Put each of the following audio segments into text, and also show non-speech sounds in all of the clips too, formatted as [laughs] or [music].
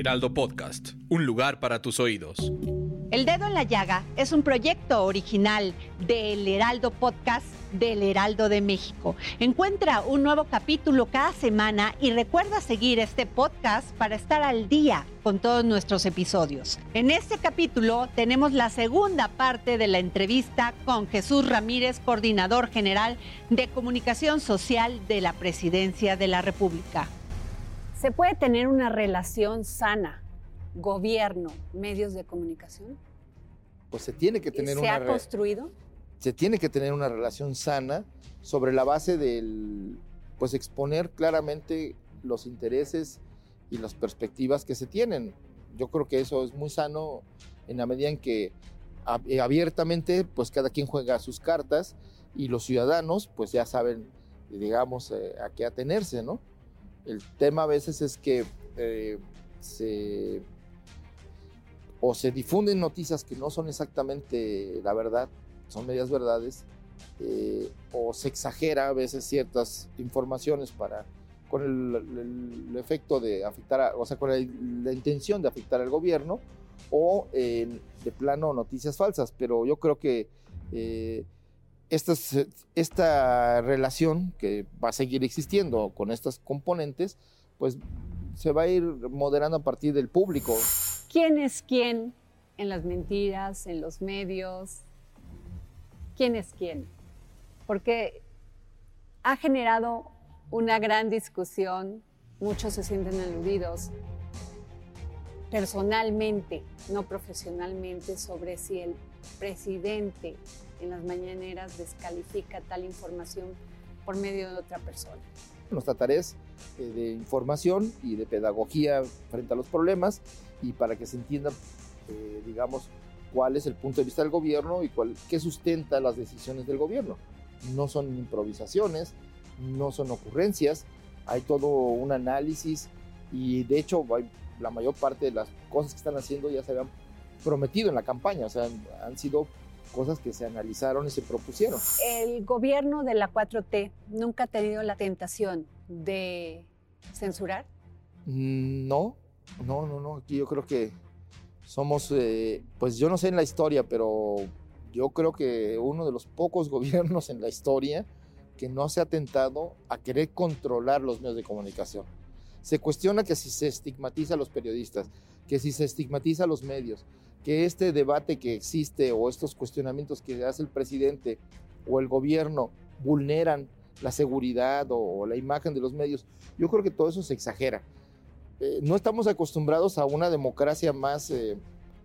Heraldo Podcast, un lugar para tus oídos. El Dedo en la Llaga es un proyecto original del Heraldo Podcast del Heraldo de México. Encuentra un nuevo capítulo cada semana y recuerda seguir este podcast para estar al día con todos nuestros episodios. En este capítulo tenemos la segunda parte de la entrevista con Jesús Ramírez, coordinador general de comunicación social de la Presidencia de la República. ¿Se puede tener una relación sana gobierno, medios de comunicación? Pues se tiene que tener ¿Se una ha re- construido? se tiene que tener una relación sana sobre la base del pues exponer claramente los intereses y las perspectivas que se tienen. Yo creo que eso es muy sano en la medida en que eh, abiertamente pues cada quien juega sus cartas y los ciudadanos pues ya saben digamos eh, a qué atenerse, ¿no? El tema a veces es que eh, se o se difunden noticias que no son exactamente la verdad, son medias verdades, eh, o se exagera a veces ciertas informaciones para con el, efecto de afectar, o sea, con la, intención de afectar al gobierno, o eh, de plano noticias falsas. Pero yo creo que esta relación que va a seguir existiendo con estas componentes, pues se va a ir moderando a partir del público. ¿Quién es quién en las mentiras, en los medios? ¿Quién es quién? Porque ha generado una gran discusión, muchos se sienten aludidos personalmente, no profesionalmente, sobre si el presidente en las mañaneras descalifica tal información por medio de otra persona. Nuestra tarea es eh, de información y de pedagogía frente a los problemas y para que se entienda, eh, digamos, cuál es el punto de vista del gobierno y cuál, qué sustenta las decisiones del gobierno. No son improvisaciones, no son ocurrencias, hay todo un análisis y de hecho la mayor parte de las cosas que están haciendo ya se habían prometido en la campaña, o sea, han sido cosas que se analizaron y se propusieron. El gobierno de la 4T nunca ha tenido la tentación de censurar. Mm, No, no, no, no. Aquí yo creo que somos, eh, pues yo no sé en la historia, pero yo creo que uno de los pocos [laughs] gobiernos en la historia que no se ha tentado a querer controlar los medios de comunicación. Se cuestiona que si se estigmatiza a los periodistas, que si se estigmatiza a los medios, que este debate que existe o estos cuestionamientos que hace el presidente o el gobierno vulneran la seguridad o, o la imagen de los medios. Yo creo que todo eso se exagera. Eh, no estamos acostumbrados a una democracia más eh,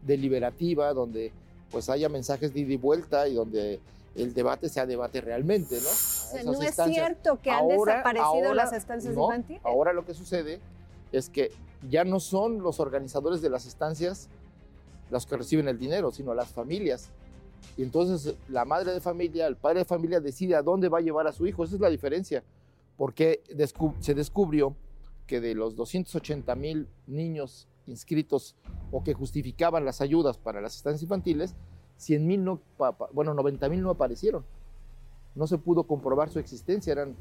deliberativa, donde pues haya mensajes de ida y vuelta y donde el debate sea debate realmente, ¿no? O sea, no es instancias. cierto que han Ahora- desaparecido ahora- las estancias no, infantiles. Ahora lo que sucede es que ya no son los organizadores de las estancias los que reciben el dinero, sino las familias. Y entonces la madre de familia, el padre de familia decide a dónde va a llevar a su hijo. Esa es la diferencia. Porque se descubrió que de los 280 mil niños inscritos o que justificaban las ayudas para las estancias infantiles, 100 mil no, bueno, 90 mil no aparecieron. No se pudo comprobar su existencia, eran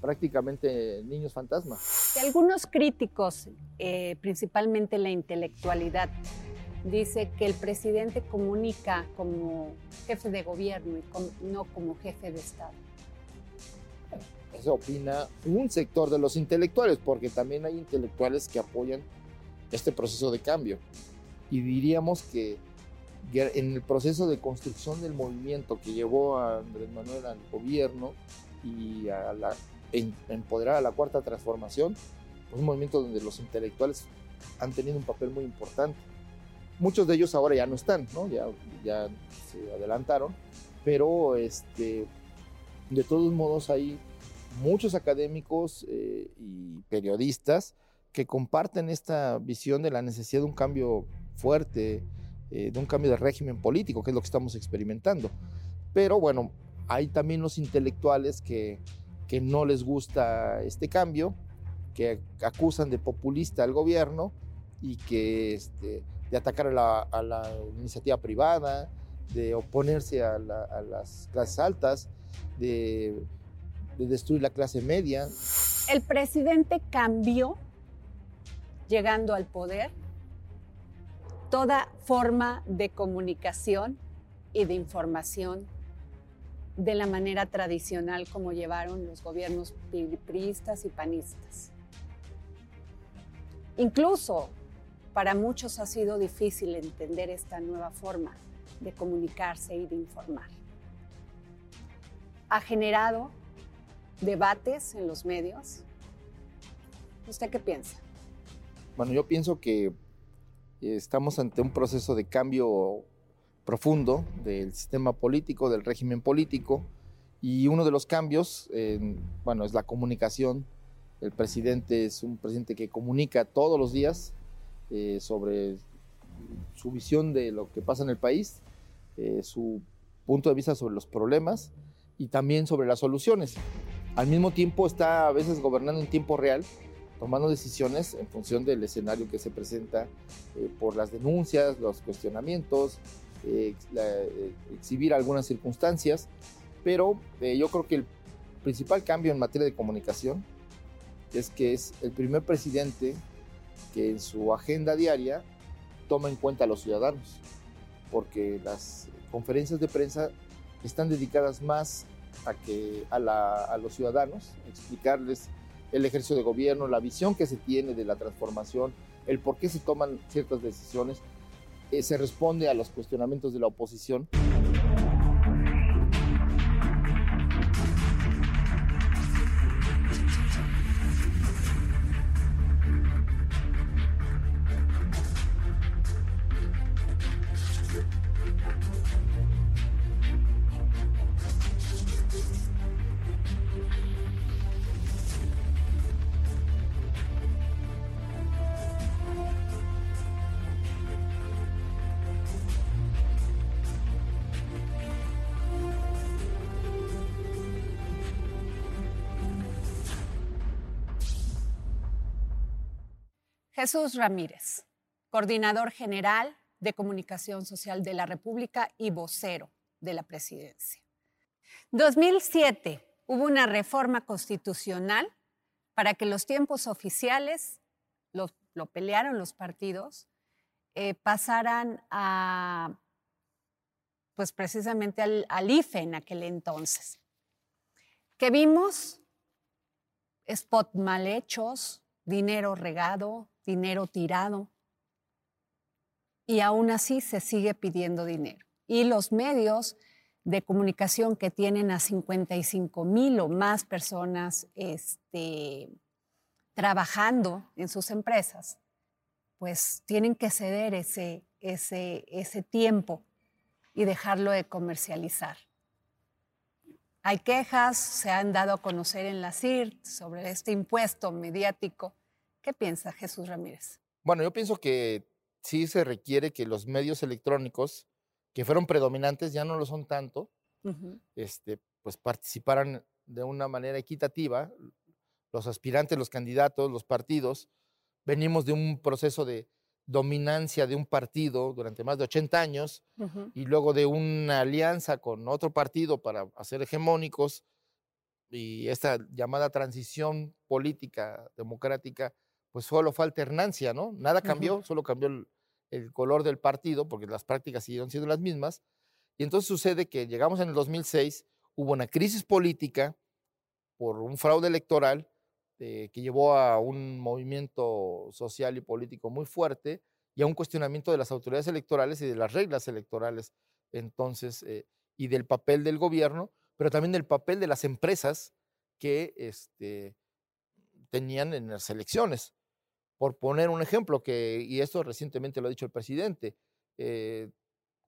prácticamente niños fantasma. Que algunos críticos, eh, principalmente la intelectualidad, dice que el presidente comunica como jefe de gobierno y no como jefe de Estado. Eso opina un sector de los intelectuales, porque también hay intelectuales que apoyan este proceso de cambio. Y diríamos que en el proceso de construcción del movimiento que llevó a Andrés Manuel al gobierno y a la, empoderar a la cuarta transformación, pues un movimiento donde los intelectuales han tenido un papel muy importante. Muchos de ellos ahora ya no están, ¿no? Ya, ya se adelantaron, pero este, de todos modos hay muchos académicos eh, y periodistas que comparten esta visión de la necesidad de un cambio fuerte, eh, de un cambio de régimen político, que es lo que estamos experimentando. Pero bueno, hay también los intelectuales que, que no les gusta este cambio, que acusan de populista al gobierno y que este, de atacar a la, iniciativa privada, de oponerse a, las clases altas, de, de destruir la clase media. El presidente cambió, llegando al poder, toda forma de comunicación y de información de la manera tradicional como llevaron los gobiernos priistas y panistas. Incluso para muchos ha sido difícil entender esta nueva forma de comunicarse y de informar. Ha generado debates en los medios. ¿Usted qué piensa? Bueno, yo pienso que estamos ante un proceso de cambio profundo del sistema político, del régimen político, y uno de los cambios, bueno, es la comunicación. El presidente es un presidente que comunica todos los días eh, sobre su visión de lo que pasa en el país, eh, su punto de vista sobre los problemas y también sobre las soluciones. Al mismo tiempo está a veces gobernando en tiempo real, tomando decisiones en función del escenario que se presenta eh, por las denuncias, los cuestionamientos, exhibir algunas circunstancias, pero yo creo que el principal cambio en materia de comunicación es que es el primer presidente que en su agenda diaria toma en cuenta a los ciudadanos, porque las conferencias de prensa están dedicadas más a, que, a, a los ciudadanos, explicarles el ejercicio de gobierno, la visión que se tiene de la transformación, el por qué se toman ciertas decisiones eh, se responde a los cuestionamientos de la oposición. Jesús Ramírez, coordinador general de comunicación social de la República y vocero de la presidencia. 2007 hubo una reforma constitucional para que los tiempos oficiales, lo, pelearon los partidos, eh, pasaran a, pues precisamente al, al IFE en aquel entonces. ¿Qué vimos? Spot mal hechos, dinero regado, dinero tirado. Y aún así se sigue pidiendo dinero. Y los medios de comunicación que tienen a 55 mil o más personas este, trabajando en sus empresas, pues tienen que ceder ese, ese, ese tiempo y dejarlo de comercializar. Hay quejas, se han dado a conocer en la CIR sobre este impuesto mediático ¿Qué piensa Jesús Ramírez? Bueno, yo pienso que sí se requiere que los medios electrónicos, que fueron predominantes, ya no lo son tanto, este, pues participaran de una manera equitativa. Los aspirantes, los candidatos, los partidos, venimos de un proceso de dominancia de un partido durante más de 80 años y luego de una alianza con otro partido para hacer hegemónicos y esta llamada transición política democrática pues solo fue alternancia, ¿no? Nada cambió, solo cambió el, color del partido, porque las prácticas siguieron siendo las mismas. Y entonces sucede que llegamos en el 2006, hubo una crisis política por un fraude electoral eh, que llevó a un movimiento social y político muy fuerte y a un cuestionamiento de las autoridades electorales y de las reglas electorales entonces eh, y del papel del gobierno, pero también del papel de las empresas que este, tenían en las elecciones. Por poner un ejemplo, que, y esto recientemente lo ha dicho el presidente, eh,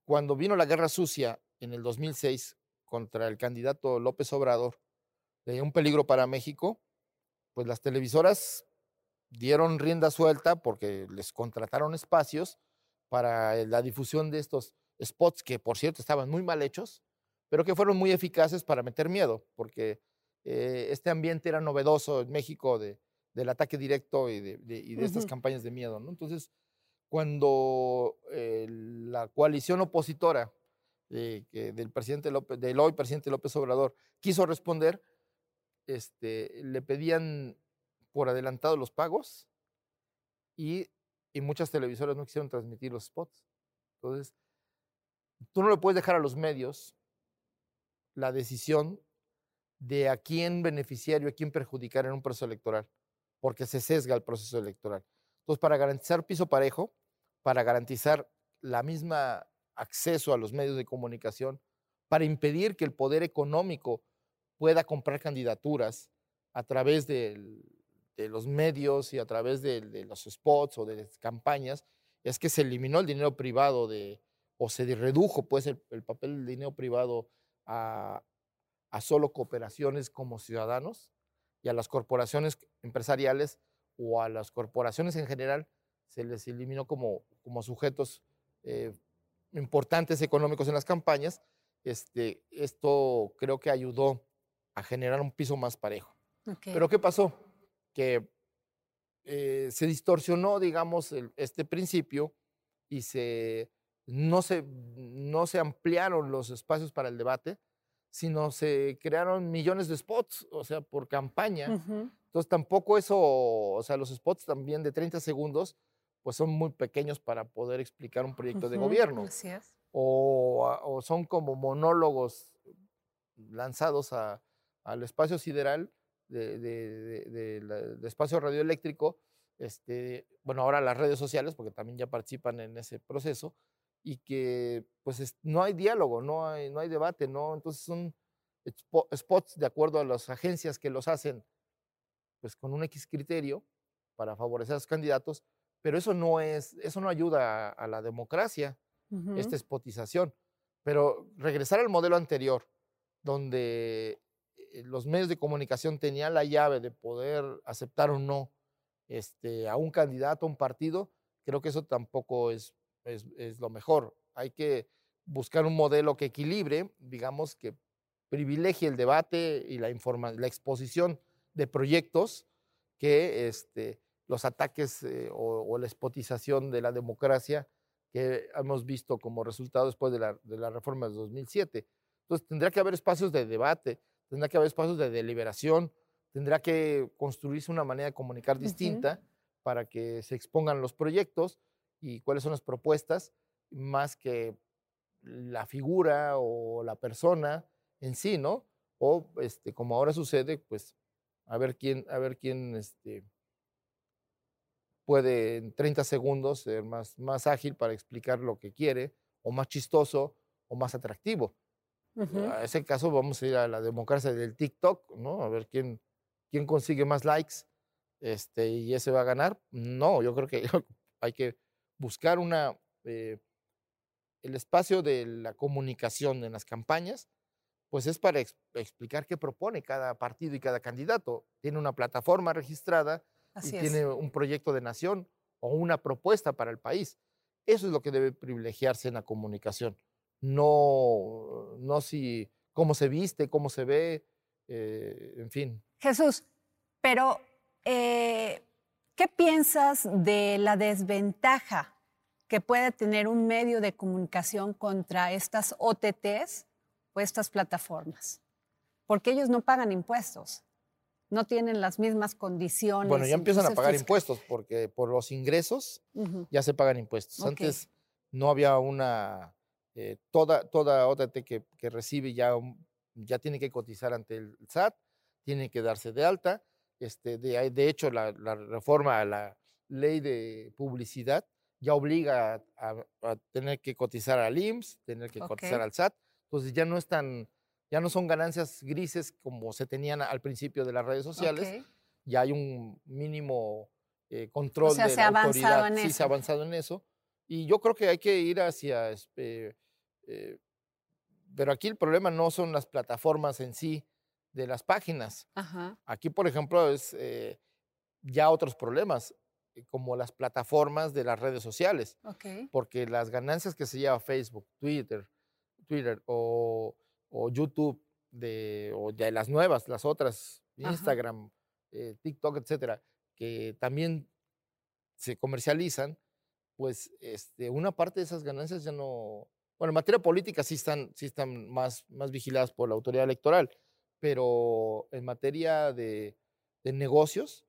cuando vino la guerra sucia en el 2006 contra el candidato López Obrador, de un peligro para México, pues las televisoras dieron rienda suelta porque les contrataron espacios para la difusión de estos spots que, por cierto, estaban muy mal hechos, pero que fueron muy eficaces para meter miedo, porque eh, este ambiente era novedoso en México de, del ataque directo y de, estas campañas de miedo. ¿no? Entonces, cuando eh, la coalición opositora del presidente López, del hoy presidente López Obrador quiso responder, este, le pedían por adelantado los pagos y, y muchas televisoras no quisieron transmitir los spots. Entonces, tú no le puedes dejar a los medios la decisión de a quién beneficiar o a quién perjudicar en un proceso electoral, porque se sesga el proceso electoral. Entonces, para garantizar piso parejo, para garantizar la misma acceso a los medios de comunicación, para impedir que el poder económico pueda comprar candidaturas a través de los medios y a través de, los spots o de las campañas, es que se eliminó el dinero privado o se redujo pues el, papel del dinero privado a, solo cooperaciones como ciudadanos y a las corporaciones empresariales o a las corporaciones en general se les eliminó como, como sujetos eh, importantes económicos en las campañas. Este, esto creo que ayudó a generar un piso más parejo. Pero ¿qué pasó? Que eh, se distorsionó, digamos, este principio y se, no, se, no se ampliaron los espacios para el debate, sino se crearon millones de spots, o sea, por campaña. Entonces tampoco eso, o sea, los spots también de 30 segundos, pues son muy pequeños para poder explicar un proyecto de gobierno. Así es. O, o, son como monólogos lanzados a, al espacio sideral del de, espacio radioeléctrico, este, bueno, ahora las redes sociales, porque también ya participan en ese proceso, y que pues no hay diálogo, no hay, no hay debate, ¿no? Entonces son spots de acuerdo a las agencias que los hacen, pues con un X criterio para favorecer a los candidatos, pero eso no es, eso no ayuda a, la democracia, esta spotización. Pero regresar al modelo anterior, donde eh, los medios de comunicación tenían la llave de poder aceptar o no este, a un candidato, a un partido, creo que eso tampoco es, es, lo mejor. Hay que buscar un modelo que equilibre, digamos, que privilegie el debate y la, la exposición de proyectos que este, los ataques eh, o, la espotización de la democracia que hemos visto como resultado después de la, de la reforma de 2007. Entonces, tendría que haber espacios de debate, tendrá que haber espacios de deliberación, tendrá que construirse una manera de comunicar distinta para que se expongan los proyectos y cuáles son las propuestas, más que la figura o la persona en sí, ¿no? O este, como ahora sucede, pues a ver quién, a ver quién este, puede en 30 segundos ser más, más ágil para explicar lo que quiere, o más chistoso, o más atractivo. En ese caso vamos a ir a la democracia del TikTok, ¿no? A ver quién, quién consigue más likes este, y ese va a ganar. No, yo creo que [laughs] hay que buscar una, eh, el espacio de la comunicación en las campañas, pues es para explicar qué propone cada partido y cada candidato. Tiene una plataforma registrada y tiene un proyecto de nación o una propuesta para el país. Eso es lo que debe privilegiarse en la comunicación no, no si cómo se viste, cómo se ve, eh, en fin. Jesús, pero eh, ¿qué piensas de la desventaja que puede tener un medio de comunicación contra estas OTTs o estas plataformas? Porque ellos no pagan impuestos, no tienen las mismas condiciones. Bueno, ya empiezan a pagar impuestos porque por los ingresos ya se pagan impuestos. Antes no había una eh, toda, toda OTT que, que, recibe ya, ya tiene que cotizar ante el SAT, tiene que darse de alta. Este, de, de hecho, la, reforma a la ley de publicidad ya obliga a, tener que cotizar al IMSS, tener que cotizar al SAT. Entonces ya no están, ya no son ganancias grises como se tenían al principio de las redes sociales. Ya hay un mínimo eh, control de se la autoridad. En sí, se ha avanzado en eso. Y yo creo que hay que ir hacia este, eh, pero aquí el problema no son las plataformas en sí de las páginas. Ajá. Aquí, por ejemplo, es eh, ya otros problemas, eh, como las plataformas de las redes sociales, porque las ganancias que se lleva Facebook, Twitter, Twitter o, o YouTube, de, o de las nuevas, las otras, Ajá. Instagram, eh, TikTok, etcétera, que también se comercializan, pues este, una parte de esas ganancias ya no. Bueno, en materia política sí están, sí están más, más vigiladas por la autoridad electoral, pero en materia de, de negocios,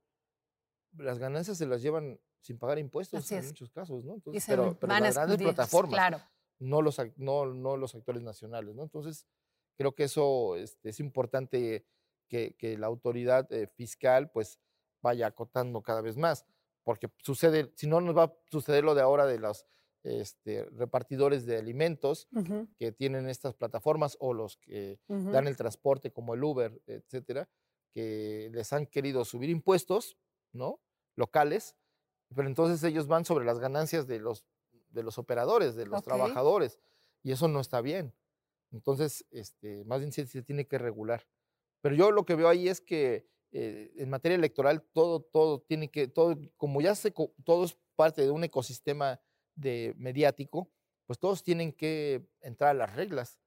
las ganancias se las llevan sin pagar impuestos Así en es. muchos casos, ¿no? Entonces, se pero, pero las grandes plataformas, Claro. no, los, no, no los actores nacionales, ¿no? Entonces, creo que eso este, es importante que, que la autoridad eh, fiscal pues vaya acotando cada vez más, porque sucede, si no nos va a suceder lo de ahora de los este, repartidores de alimentos Ujú, que tienen estas plataformas o los que ujú. dan el transporte como el Uber, etcétera, que les han querido subir impuestos, ¿no? Locales, pero entonces ellos van sobre las ganancias de los, de los operadores, de los Ok. trabajadores, y eso no está bien. Entonces, este, más bien se, se tiene que regular. Pero yo lo que veo ahí es que eh, en materia electoral todo, todo tiene que, todo, como ya se, todo es parte de un ecosistema de mediático, pues todos tienen que entrar a las reglas,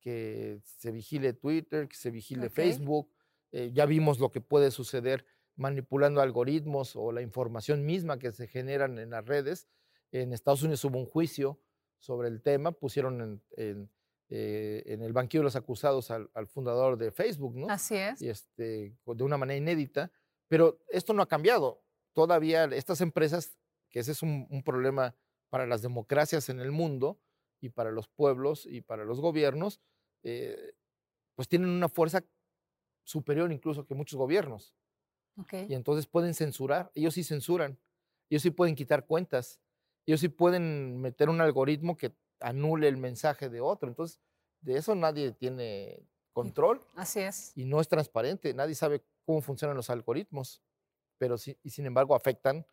que se vigile Twitter, que se vigile Ok. Facebook. eh, ya vimos lo que puede suceder manipulando algoritmos o la información misma que se generan en las redes. En Estados Unidos hubo un juicio sobre el tema, pusieron en, en, eh, en el banquillo de los acusados al, al fundador de Facebook, ¿no? Así es. y este, de una manera inédita, pero esto no ha cambiado. Todavía estas empresas, que ese es un, un problema para las democracias en el mundo y para los pueblos y para los gobiernos, eh, pues tienen una fuerza superior incluso que muchos gobiernos. Ok. Y entonces pueden censurar, ellos sí censuran, ellos sí pueden quitar cuentas, ellos sí pueden meter un algoritmo que anule el mensaje de otro. Entonces, de eso nadie tiene control Así es. y no es transparente, nadie sabe cómo funcionan los algoritmos, pero sí, y sin embargo afectan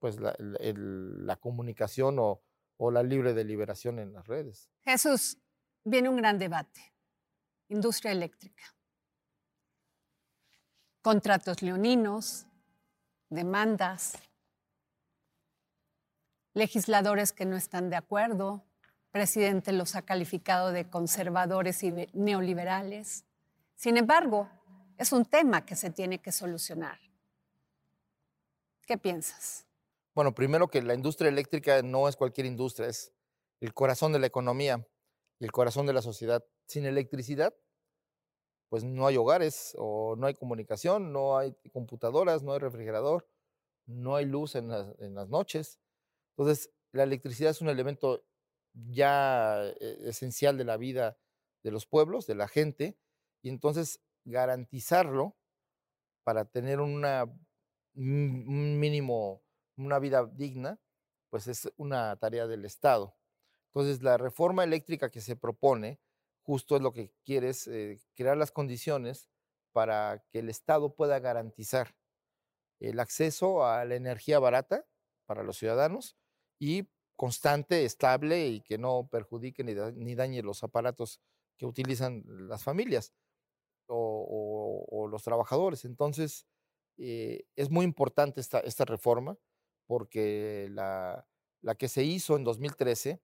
pues la, el- la comunicación o, o la libre deliberación en las redes. Jesús, viene un gran debate. Industria eléctrica. Contratos leoninos, demandas, legisladores que no están de acuerdo, presidente los ha calificado de conservadores y neoliberales. Sin embargo, es un tema que se tiene que solucionar. ¿Qué piensas? Bueno, primero que la industria eléctrica no es cualquier industria, es el corazón de la economía y el corazón de la sociedad. Sin electricidad, pues no hay hogares o no hay comunicación, no hay computadoras, no hay refrigerador, no hay luz en las, noches. Entonces, la electricidad es un elemento ya eh, esencial de la vida de los pueblos, de la gente, y entonces garantizarlo para tener un mínimo, una vida digna, pues es una tarea del Estado. Entonces, la reforma eléctrica que se propone justo es lo que quiere es eh, crear las condiciones para que el Estado pueda garantizar el acceso a la energía barata para los ciudadanos y constante, estable y que no perjudique ni, da- ni dañe los aparatos que utilizan las familias o, los trabajadores. Entonces, eh, es muy importante esta, esta reforma porque la, la que se hizo en 2013,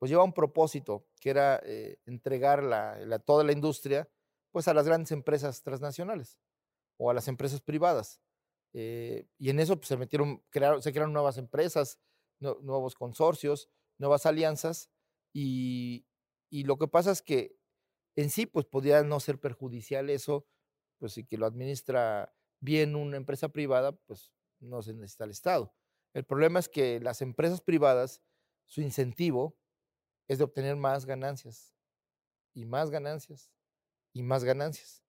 pues lleva un propósito, que era eh, entregar la, la- toda la industria pues a las grandes empresas transnacionales o a las empresas privadas. Eh, y en eso pues, se metieron, crearon, se crearon nuevas empresas, nue- nuevos consorcios, nuevas alianzas, y, y lo que pasa es que en sí pues podría no ser perjudicial eso, pues si que lo administra bien una empresa privada, pues no se necesita el Estado. El problema es que las empresas privadas, su incentivo es de obtener más ganancias y más ganancias y más ganancias,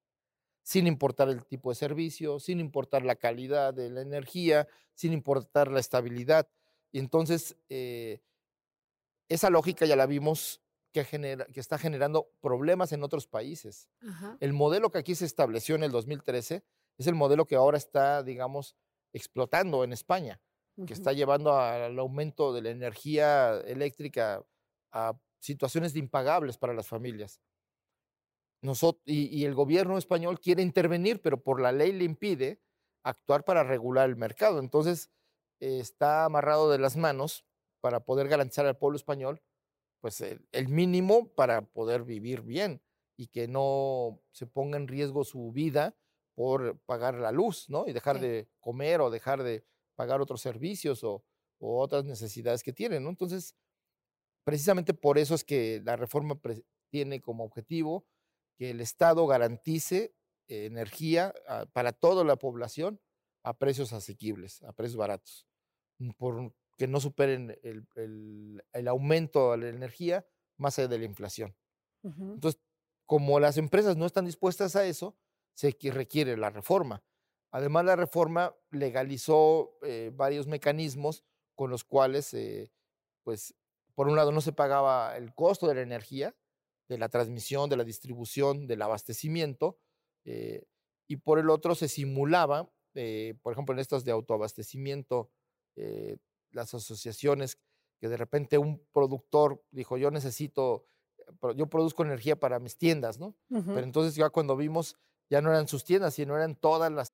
sin importar el tipo de servicio, sin importar la calidad de la energía, sin importar la estabilidad. Y entonces, eh, esa lógica ya la vimos que, genera, que está generando problemas en otros países. Ajá. El modelo que aquí se estableció en el 2013 es el modelo que ahora está, digamos, explotando en España, que está llevando al aumento de la energía eléctrica a situaciones de impagables para las familias. nosotros, y, y el gobierno español quiere intervenir, pero por la ley le impide actuar para regular el mercado. Entonces, eh, está amarrado de las manos para poder garantizar al pueblo español pues el, el mínimo para poder vivir bien y que no se ponga en riesgo su vida por pagar la luz, ¿no? Y dejar Sí. de comer o dejar de pagar otros servicios o, o otras necesidades que tienen, ¿no? Entonces, precisamente por eso es que la reforma tiene como objetivo que el Estado garantice eh, energía ah, para toda la población a precios asequibles, a precios baratos, por que no superen el, el- el aumento de la energía más allá de la inflación. Ujú. Entonces, como las empresas no están dispuestas a eso, se requiere la reforma. Además, la reforma legalizó eh, varios mecanismos con los cuales, eh, pues, por un lado no se pagaba el costo de la energía, de la transmisión, de la distribución, del abastecimiento, eh, y por el otro se simulaba, por ejemplo, en estos de autoabastecimiento, las asociaciones, que de repente un productor dijo, yo necesito, yo produzco energía para mis tiendas, ¿no? Pero entonces ya cuando vimos, ya no eran sus tiendas, sino eran todas las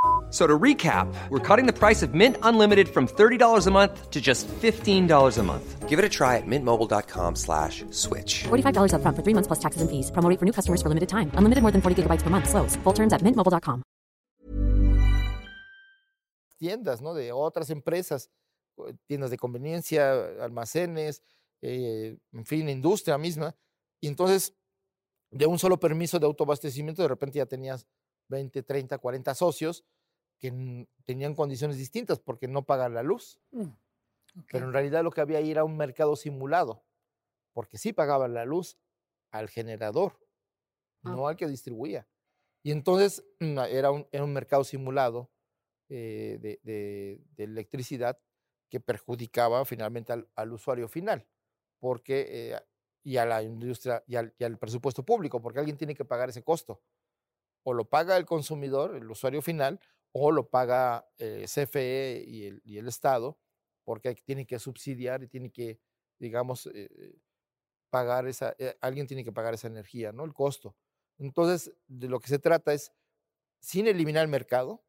So to recap, we're cutting the price of Mint Unlimited from $30 a month to just $15 a month. Give it a try at mintmobile.com slash switch. $45 upfront for three months plus taxes and fees. Promo rate for new customers for limited time. Unlimited more than 40 gigabytes per month. Slows. Full terms at mintmobile.com. tiendas, ¿no? De otras empresas, tiendas de conveniencia, almacenes, eh, en fin, industria misma. Y entonces, de un solo permiso de autoabastecimiento, de repente ya tenías 20, 30, 40 socios que tenían condiciones distintas porque no pagan la luz. Mm, Pero en realidad lo que había ahí era un mercado simulado, porque sí pagaban la luz al generador, Ah. no al que distribuía. Y entonces mm, era un, era un mercado simulado eh, de, de- de electricidad que perjudicaba finalmente al, al usuario final, porque eh, y a la industria y al, y al presupuesto público, porque alguien tiene que pagar ese costo. O lo paga el consumidor, el usuario final, o lo paga eh, CFE y el, Estado, porque tiene que subsidiar y tiene que, digamos, eh, pagar esa, eh, alguien tiene que pagar esa energía, ¿no? El costo. Entonces, de lo que se trata es, sin eliminar el mercado,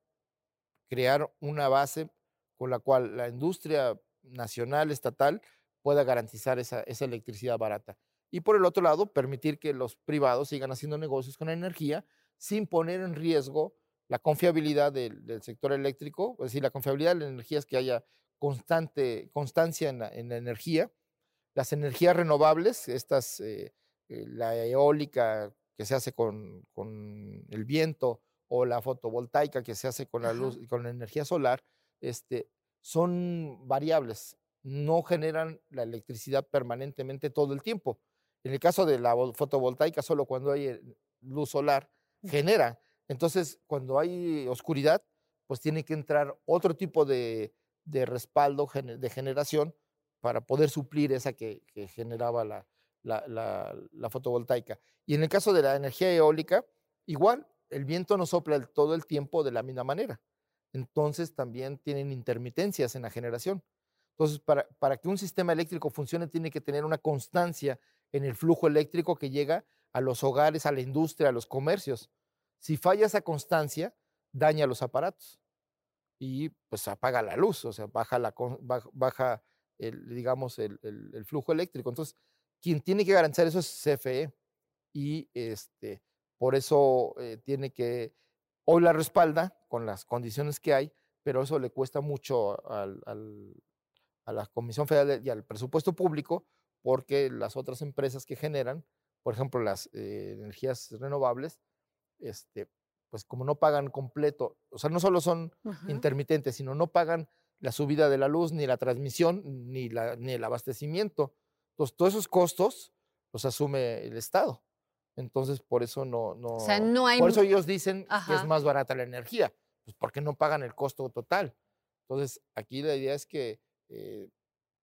crear una base con la cual la industria nacional, estatal, pueda garantizar esa, esa electricidad barata. Y por el otro lado, permitir que los privados sigan haciendo negocios con la energía sin poner en riesgo la confiabilidad del, del sector eléctrico, es decir, la confiabilidad de la energía es que haya constante, constancia en la, en la energía. Las energías renovables, estas, eh, eh, la eólica que se hace con, con el viento o la fotovoltaica que se hace con la Ajá. luz y con la energía solar, este, son variables, no generan la electricidad permanentemente todo el tiempo. En el caso de la vol- fotovoltaica, solo cuando hay eh, luz solar genera. Entonces, cuando hay oscuridad, pues tiene que entrar otro tipo de, respaldo de generación para poder suplir esa que, generaba la, fotovoltaica. Y en el caso de la energía eólica, igual, el viento no sopla todo el tiempo de la misma manera. Entonces también tienen intermitencias en la generación. Entonces, para que un sistema eléctrico funcione, tiene que tener una constancia en el flujo eléctrico que llega a los hogares, a la industria, a los comercios. Si falla esa constancia, daña los aparatos y pues apaga la luz, o sea, baja, la, baja el, digamos, el, el- el flujo eléctrico. Entonces, quien tiene que garantizar eso es CFE y este, por eso eh, tiene que, hoy la respalda con las condiciones que hay, pero eso le cuesta mucho al- al- a la Comisión Federal de- y al presupuesto público porque las otras empresas que generan, por ejemplo, las eh, energías renovables, este, pues como no pagan completo, o sea, no solo son intermitentes, sino no pagan la subida de la luz, ni la transmisión, ni, la, ni el abastecimiento. Entonces, todos esos costos los asume el Estado. Entonces, por eso no... no sea, no hay Por eso ellos dicen que es más barata la energía, pues porque no pagan el costo total. Entonces, aquí la idea es que eh,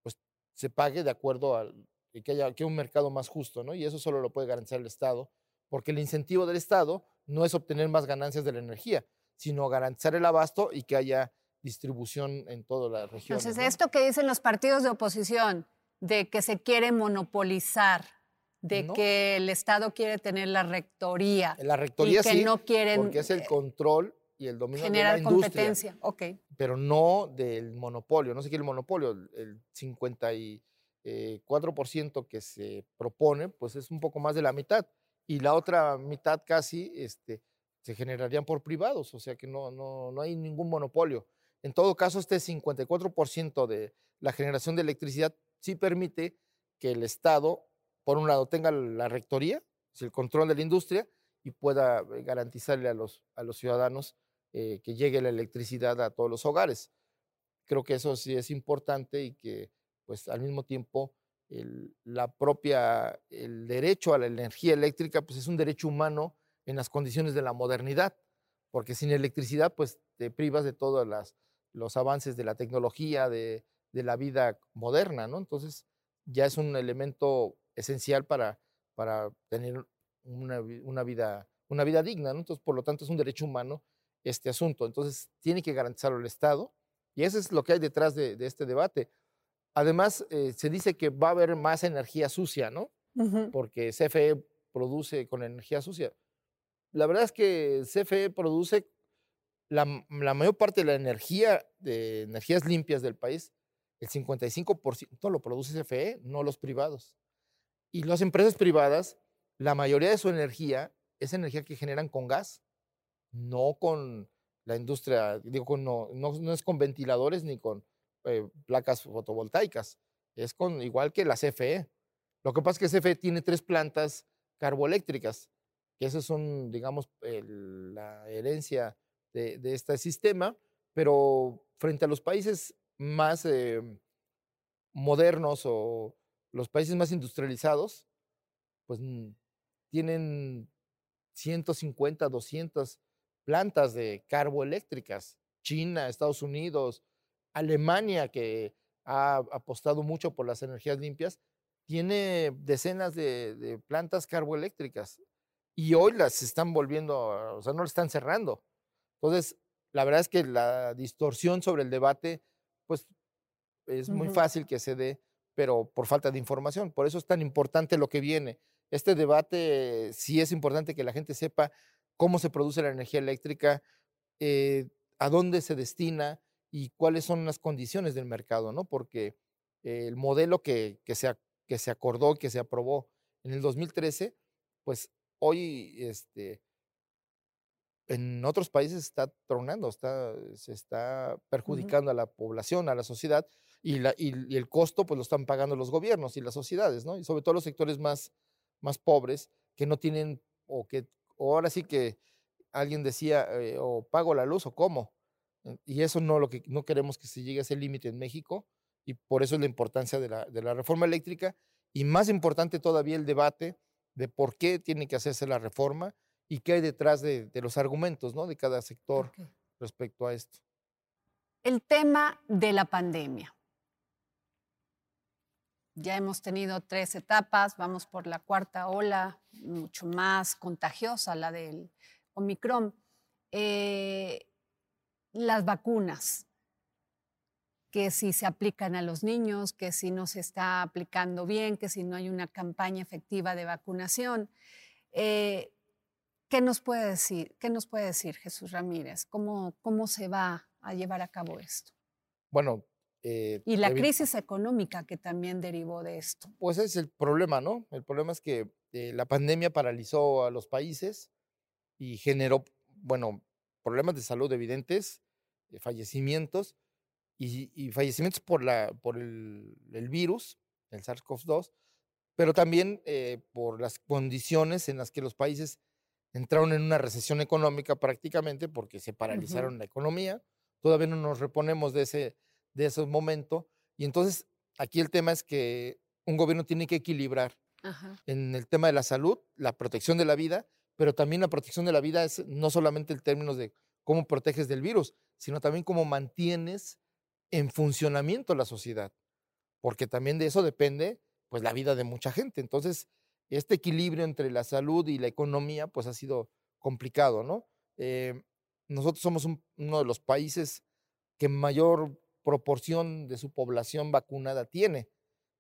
pues, se pague de acuerdo al, que haya que un mercado más justo, ¿no? Y eso solo lo puede garantizar el Estado, porque el incentivo del Estado no es obtener más ganancias de la energía, sino garantizar el abasto y que haya distribución en toda la región. Entonces, esto que dicen los partidos de oposición, de que se quiere monopolizar, de No. que el Estado quiere tener la rectoría, La rectoría y que sí, no quieren porque es el eh, control y el dominio de la generar industria, competencia. Ok. pero no del monopolio. No se quiere el monopolio. el- El 54% que se propone, pues es un poco más de la mitad. Y la otra mitad casi este, se generarían por privados, o sea que no, no, no hay ningún monopolio. En todo caso, este 54% de la generación de electricidad sí permite que el Estado, por un lado, tenga la rectoría, el control de la industria, y pueda eh, garantizarle a los, a los ciudadanos eh, que llegue la electricidad a todos los hogares. Creo que eso sí es importante y que, pues, al mismo tiempo, el, la propia, el derecho a la energía eléctrica, pues, es un derecho humano en las condiciones de la modernidad, porque sin electricidad, pues, te privas de todos los avances de la tecnología, de, de la vida moderna, ¿no? Entonces, ya es un elemento esencial para, para tener una, una vida, una vida digna. Entonces, por lo tanto, es un derecho humano este asunto. Entonces, tiene que garantizarlo el Estado y eso es lo que hay detrás de, de este debate. Además, eh, se dice que va a haber más energía sucia, ¿no? Porque CFE produce con energía sucia. La verdad es que CFE produce la, mayor parte de la energía, de energías limpias del país, el 55% lo produce CFE, no los privados. Y las empresas privadas, la mayoría de su energía es energía que generan con gas, no con la industria, digo, con, no, no, no es con ventiladores ni con eh, placas fotovoltaicas, es con igual que la CFE. Lo que pasa es que CFE tiene tres plantas carboeléctricas, que esas son, digamos, el- la herencia de, de este sistema, pero frente a los países más eh, modernos o los países más industrializados, pues mm, tienen 150, 200 plantas de carboeléctricas. China, Estados Unidos, Alemania, que ha apostado mucho por las energías limpias, tiene decenas de, de plantas carboeléctricas y hoy las están volviendo, o sea, no las están cerrando. Entonces, la verdad es que la distorsión sobre el debate, pues es muy fácil que se dé, pero por falta de información. Por eso es tan importante lo que viene. Este debate sí es importante que la gente sepa cómo se produce la energía eléctrica, eh, a dónde se destina y cuáles son las condiciones del mercado, ¿no? Porque eh, el modelo que, que, se, que se acordó, que se aprobó en el 2013, pues hoy este, en otros países está tronando, está, se está perjudicando a la población, a la sociedad, y, la, y, y el costo pues lo están pagando los gobiernos y las sociedades, ¿no? Y sobre todo los sectores más, más pobres que no tienen, o que o ahora sí que alguien decía, eh, o pago la luz o cómo. Eh, Y eso no lo que no queremos que se llegue a ese límite en México, y por eso es la importancia de la, de la reforma eléctrica, y más importante todavía el debate de por qué tiene que hacerse la reforma y qué hay detrás de, de los argumentos ¿no? de cada sector respecto a esto. El tema de la pandemia. Ya hemos tenido tres etapas, vamos por la cuarta ola, mucho más contagiosa, la del Omicron. Eh, las vacunas, que si se aplican a los niños, que si no se está aplicando bien, que si no hay una campaña efectiva de vacunación. Eh, ¿Qué nos puede decir? ¿Qué nos puede decir Jesús Ramírez? ¿Cómo, cómo se va a llevar a cabo esto? Bueno, eh, Y la crisis económica que también derivó de esto. Pues es el problema, ¿no? El problema es que eh, la pandemia paralizó a los países y generó, bueno, problemas de salud evidentes, eh, fallecimientos y, y fallecimientos por, la, por el, el virus, el SARS-CoV-2, pero también eh, por las condiciones en las que los países entraron en una recesión económica prácticamente porque se paralizaron la economía. Todavía no nos reponemos de ese, de ese momento. Y entonces aquí el tema es que un gobierno tiene que equilibrar Ajá. en el tema de la salud, la protección de la vida, pero también la protección de la vida es no solamente en términos de cómo proteges del virus, sino también cómo mantienes en funcionamiento la sociedad, porque también de eso depende pues la vida de mucha gente. Entonces, este equilibrio entre la salud y la economía, pues ha sido complicado, ¿no? Eh, nosotros somos uno de los países que mayor proporción de su población vacunada tiene,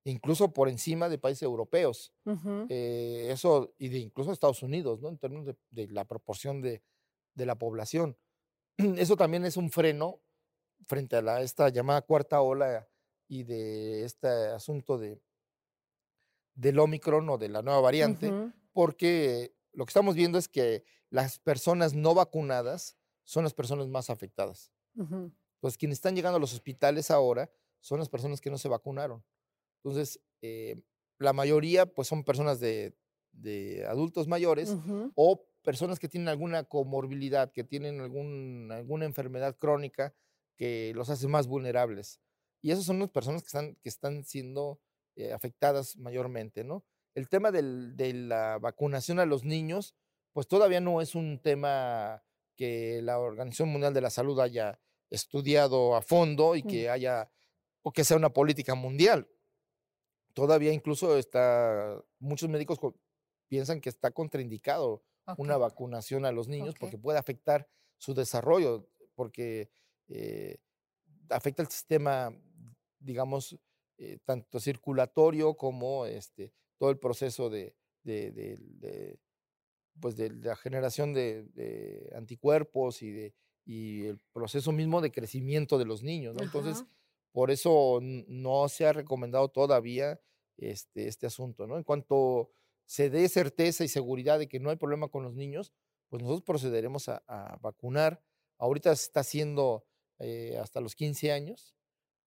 incluso por encima de países europeos. Eh, eso, y de incluso Estados Unidos, ¿no? En términos de, la proporción de, la población. [clears throat] Eso también es un freno frente a la, esta llamada cuarta ola y de este asunto de, del Omicron o de la nueva variante, porque lo que estamos viendo es que las personas no vacunadas son las personas más afectadas. Entonces, quienes están llegando a los hospitales ahora son las personas que no se vacunaron. Entonces, eh, la mayoría pues son personas de, adultos mayores o personas que tienen alguna comorbilidad, que tienen algún, alguna enfermedad crónica que los hace más vulnerables. Y esas son las personas que están, que están siendo eh, afectadas mayormente, ¿no? El tema de la vacunación a los niños, pues todavía no es un tema que la Organización Mundial de la Salud haya estudiado a fondo y que haya, o que sea una política mundial. Todavía incluso está, muchos médicos piensan que está contraindicado una vacunación a los niños porque puede afectar su desarrollo, porque eh, afecta el sistema, digamos, eh, tanto circulatorio como este, todo el proceso de, pues de la generación de, anticuerpos y, de, y el proceso mismo de crecimiento de los niños. Entonces, por eso no se ha recomendado todavía este, este asunto. ¿no? En cuanto se dé certeza y seguridad de que no hay problema con los niños, pues nosotros procederemos a, vacunar. Ahorita se está haciendo eh, hasta los 15 años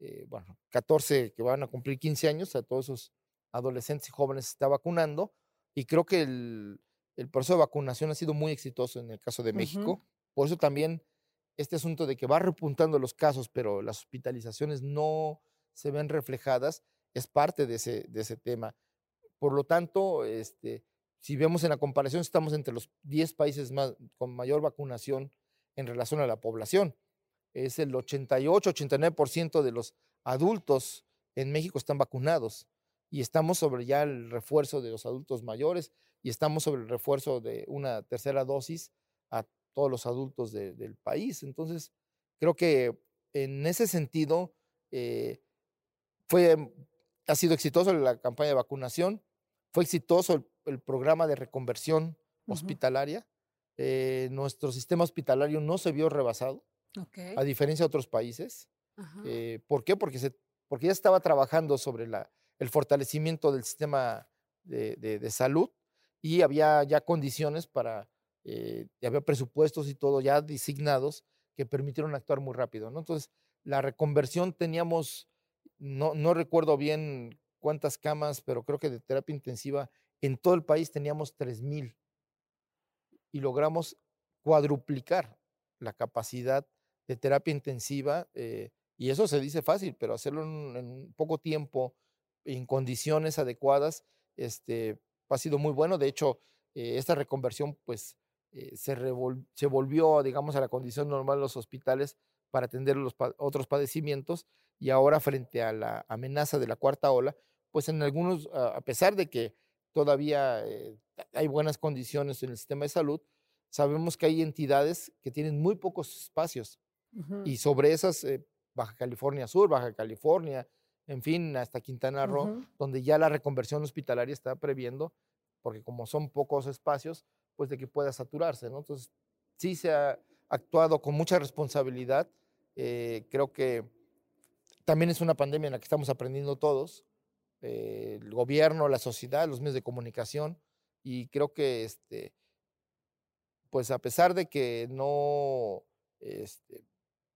eh, bueno, 14 que van a cumplir 15 años, a todos esos adolescentes y jóvenes se está vacunando. Y creo que el, proceso de vacunación ha sido muy exitoso en el caso de México. Por eso también este asunto de que va repuntando los casos, pero las hospitalizaciones no se ven reflejadas, es parte de ese, de ese tema. Por lo tanto, este, si vemos en la comparación, estamos entre los 10 países más, con mayor vacunación en relación a la población es el 88-89% de los adultos en México están vacunados y estamos sobre ya el refuerzo de los adultos mayores y estamos sobre el refuerzo de una tercera dosis a todos los adultos del país. Entonces, creo que en ese sentido eh, fue, ha sido exitoso la campaña de vacunación, fue exitoso el, programa de reconversión hospitalaria. Eh, nuestro sistema hospitalario no se vio rebasado a diferencia de otros países. Eh, ¿Por qué? Porque, se, porque ya estaba trabajando sobre la, el fortalecimiento del sistema de, salud y había ya condiciones para, eh, había presupuestos y todo ya designados que permitieron actuar muy rápido. ¿no? Entonces, la reconversión teníamos, no, recuerdo bien cuántas camas, pero creo que de terapia intensiva en todo el país teníamos 3.000 y logramos cuadruplicar la capacidad de terapia intensiva, eh, y eso se dice fácil, pero hacerlo en, poco tiempo, en condiciones adecuadas, este, ha sido muy bueno. De hecho, eh, esta reconversión, pues, eh, se, se volvió, digamos, a la condición normal de los hospitales para atender los otros padecimientos, y ahora frente a la amenaza de la cuarta ola, pues en algunos, a pesar de que todavía hay buenas condiciones en el sistema de salud, sabemos que hay entidades que tienen muy pocos espacios y sobre esas, eh, Baja California Sur, Baja California, en fin, hasta Quintana Roo, donde ya la reconversión hospitalaria está previendo, porque como son pocos espacios, pues de que pueda saturarse, ¿no? Entonces, sí se ha actuado con mucha responsabilidad. Eh, creo que también es una pandemia en la que estamos aprendiendo todos, eh, el gobierno, la sociedad, los medios de comunicación, y creo que, este, pues a pesar de que no, este,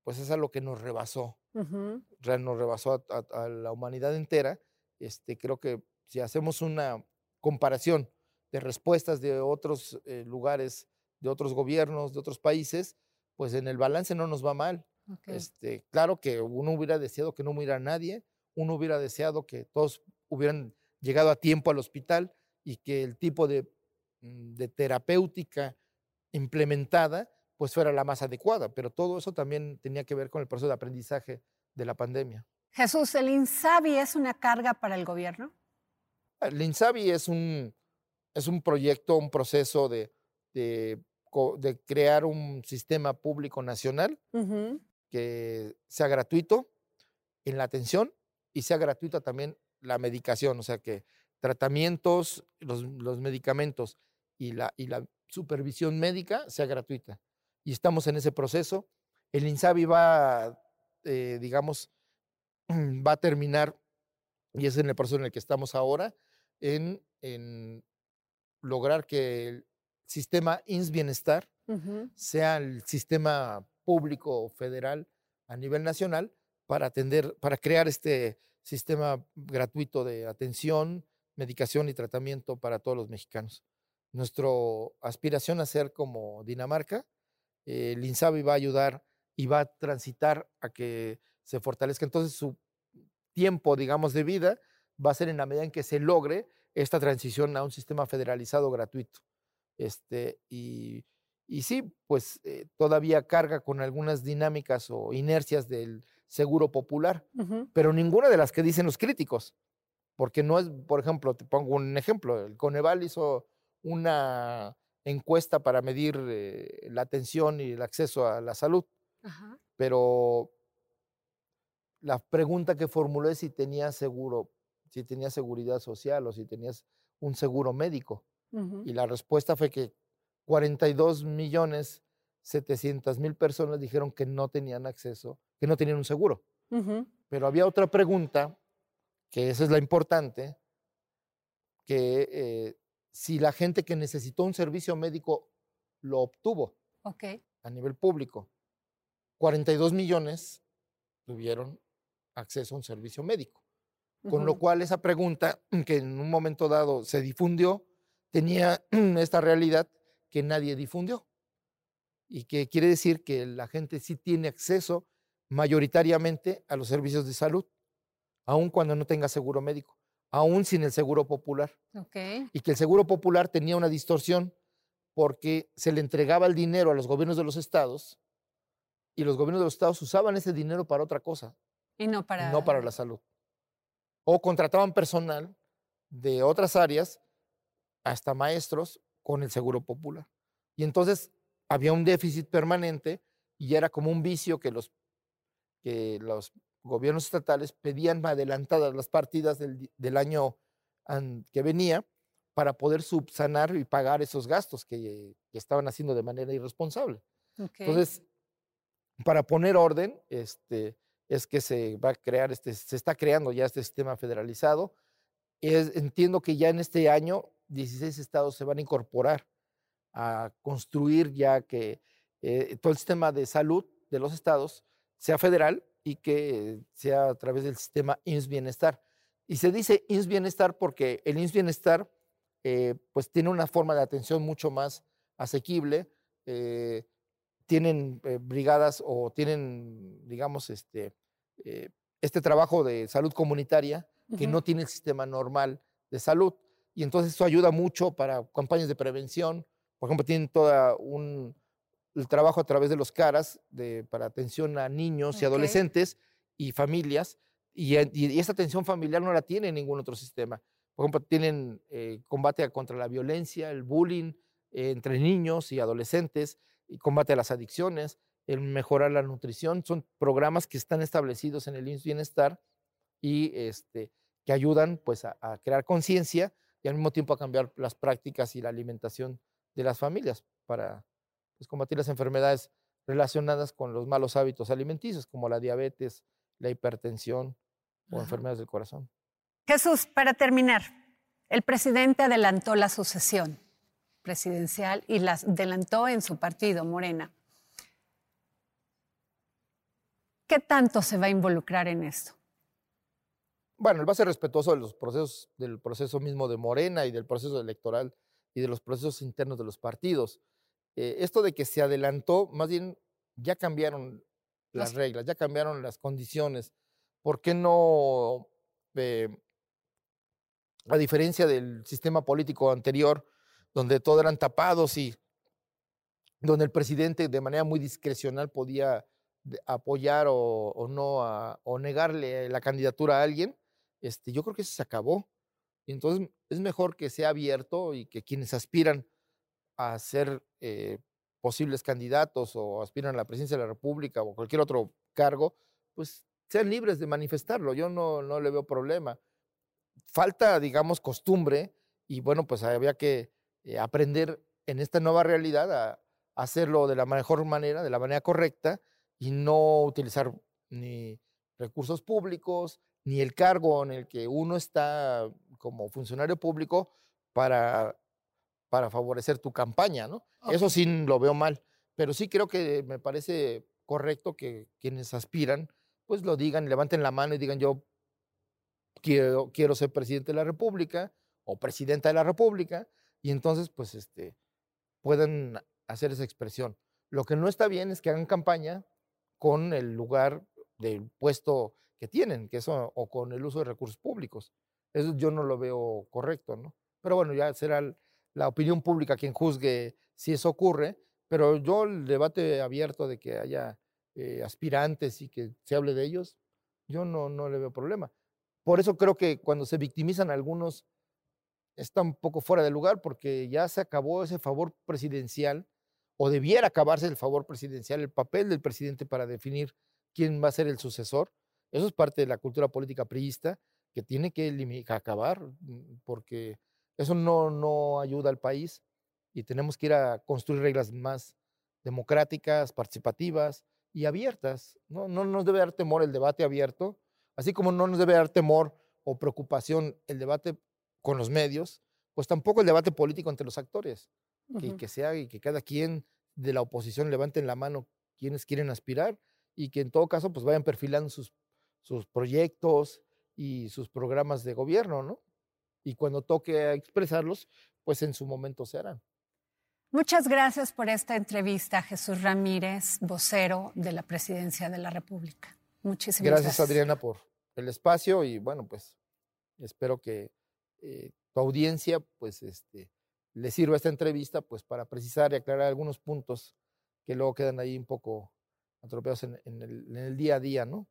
pues es lo que nos rebasó, nos rebasó a, la humanidad entera. Este, creo que si hacemos una comparación de respuestas de otros eh, lugares, de otros gobiernos, de otros países, pues en el balance no nos va mal. Este, claro que uno hubiera deseado que no muriera nadie, uno hubiera deseado que todos hubieran llegado a tiempo al hospital y que el tipo de, mm, de terapéutica implementada pues fuera la más adecuada, pero todo eso también tenía que ver con el proceso de aprendizaje de la pandemia. Jesús, ¿el INSABI es una carga para el gobierno? El INSABI es un, es un proyecto, un proceso de, de, crear un sistema público nacional que sea gratuito en la atención y sea gratuita también la medicación, o sea que tratamientos, los, los medicamentos y la, y la supervisión médica sea gratuita. Y estamos en ese proceso. El INSABI va, eh, digamos, [clears throat] va a terminar, y es en el proceso en el que estamos ahora, en, en lograr que el sistema INS Bienestar sea el sistema público federal a nivel nacional para atender, para crear este sistema gratuito de atención, medicación y tratamiento para todos los mexicanos. Nuestra aspiración a ser como Dinamarca, eh, el INSABI va a ayudar y va a transitar a que se fortalezca. Entonces su tiempo, digamos, de vida va a ser en la medida en que se logre esta transición a un sistema federalizado gratuito. Este, y, y sí, pues eh, todavía carga con algunas dinámicas o inercias del seguro popular, pero ninguna de las que dicen los críticos, porque no es, por ejemplo, te pongo un ejemplo, el Coneval hizo una encuesta para medir eh, la atención y el acceso a la salud, Ajá. pero la pregunta que formuló es si tenías seguro, si tenías seguridad social o si tenías un seguro médico. Y la respuesta fue que 42 millones 700 mil personas dijeron que no tenían acceso, que no tenían un seguro. Pero había otra pregunta, que esa es la importante, que eh, si la gente que necesitó un servicio médico lo obtuvo a nivel público, 42 millones tuvieron acceso a un servicio médico. Con lo cual esa pregunta que en un momento dado se difundió, tenía [clears throat] esta realidad que nadie difundió. Y que quiere decir que la gente sí tiene acceso mayoritariamente a los servicios de salud, aun cuando no tenga seguro médico, aún sin el seguro popular. Y que el seguro popular tenía una distorsión porque se le entregaba el dinero a los gobiernos de los estados y los gobiernos de los estados usaban ese dinero para otra cosa, Y no para. no para la salud. O contrataban personal de otras áreas, hasta maestros, con el seguro popular. Y entonces había un déficit permanente y era como un vicio que los, que los gobiernos estatales pedían adelantadas las partidas del, del año que venía para poder subsanar y pagar esos gastos que, que estaban haciendo de manera irresponsable. Entonces, para poner orden, este, es que se va a crear, este, se está creando ya este sistema federalizado. Es- entiendo que ya en este año 16 estados se van a incorporar a construir ya que eh, todo el sistema de salud de los estados sea federal y que sea a través del sistema IMSS Bienestar. Y se dice IMSS Bienestar porque el IMSS Bienestar eh, pues tiene una forma de atención mucho más asequible. eh, tienen eh, brigadas o tienen, digamos, este, eh, este trabajo de salud comunitaria que Ujú. no tiene el sistema normal de salud. Y entonces eso ayuda mucho para campañas de prevención. Por ejemplo, tienen todo un el trabajo a través de los caras de, para atención a niños y Ok. adolescentes y familias. Y, en- y esa atención familiar no la tiene ningún otro sistema. Por ejemplo, tienen eh, combate contra la violencia, el bullying eh, entre niños y adolescentes, y combate a las adicciones, el mejorar la nutrición. Son programas que están establecidos en el IMSS Bienestar y este, que ayudan pues, a, a crear conciencia y al mismo tiempo a cambiar las prácticas y la alimentación de las familias para pues, combatir las enfermedades relacionadas con los malos hábitos alimenticios, como la diabetes, la hipertensión o Ajá. enfermedades del corazón. Jesús, para terminar, el presidente adelantó la sucesión presidencial y la adelantó en su partido, Morena. ¿Qué tanto se va a involucrar en esto? Bueno, él va a ser respetuoso de los procesos, del proceso mismo de Morena y del proceso electoral y de los procesos internos de los partidos. Eh, esto de que se adelantó, más bien ya cambiaron las reglas, ya cambiaron las condiciones. ¿Por qué no, eh, a diferencia del sistema político anterior, donde todo eran tapados y donde el presidente de manera muy discrecional podía apoyar o, no, o negarle la candidatura a alguien, este, yo creo que eso se acabó. Entonces es mejor que sea abierto y que quienes aspiran a ser eh, posibles candidatos o aspiran a la presidencia de la República o cualquier otro cargo, pues sean libres de manifestarlo. Yo no, no le veo problema. Falta, digamos, costumbre y bueno, pues había que eh, aprender en esta nueva realidad a, hacerlo de la mejor manera, de la manera correcta y no utilizar ni recursos públicos, ni el cargo en el que uno está como funcionario público para, para favorecer tu campaña, ¿no? Eso sí lo veo mal, pero sí creo que me parece correcto que quienes aspiran, pues lo digan, levanten la mano y digan yo quiero, quiero ser presidente de la República o presidenta de la República, y entonces pues este, puedan hacer esa expresión. Lo que no está bien es que hagan campaña con el lugar del puesto que tienen, que eso, o con el uso de recursos públicos. Eso yo no lo veo correcto, ¿no? Pero bueno, ya será la opinión pública quien juzgue si eso ocurre, pero yo el debate abierto de que haya eh, aspirantes y que se hable de ellos, yo no, no le veo problema. Por eso creo que cuando se victimizan algunos está un poco fuera de lugar porque ya se acabó ese favor presidencial o debiera acabarse el favor presidencial, el papel del presidente para definir quién va a ser el sucesor. Eso es parte de la cultura política priista que tiene que acabar mm, porque eso no, no ayuda al país y tenemos que ir a construir reglas más democráticas, participativas y abiertas. No, no nos debe dar temor el debate abierto, así como no nos debe dar temor o preocupación el debate con los medios, pues tampoco el debate político entre los actores, que, que sea y que cada quien de la oposición levanten la mano quienes quieren aspirar y que en todo caso pues vayan perfilando sus, sus proyectos y sus programas de gobierno, ¿no? Y cuando toque expresarlos, pues en su momento se harán. Muchas gracias por esta entrevista, Jesús Ramírez, vocero de la Presidencia de la República. Muchísimas gracias. Gracias, Adriana, por el espacio y bueno, pues espero que eh, tu audiencia, pues, este, le sirva esta entrevista, pues, para precisar y aclarar algunos puntos que luego quedan ahí un poco atropellados en, el, día a día, ¿no?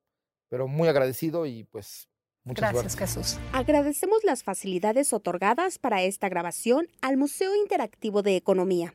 Pero muy agradecido y pues Muchas gracias, Jesús. Agradecemos las facilidades otorgadas para esta grabación al Museo Interactivo de Economía.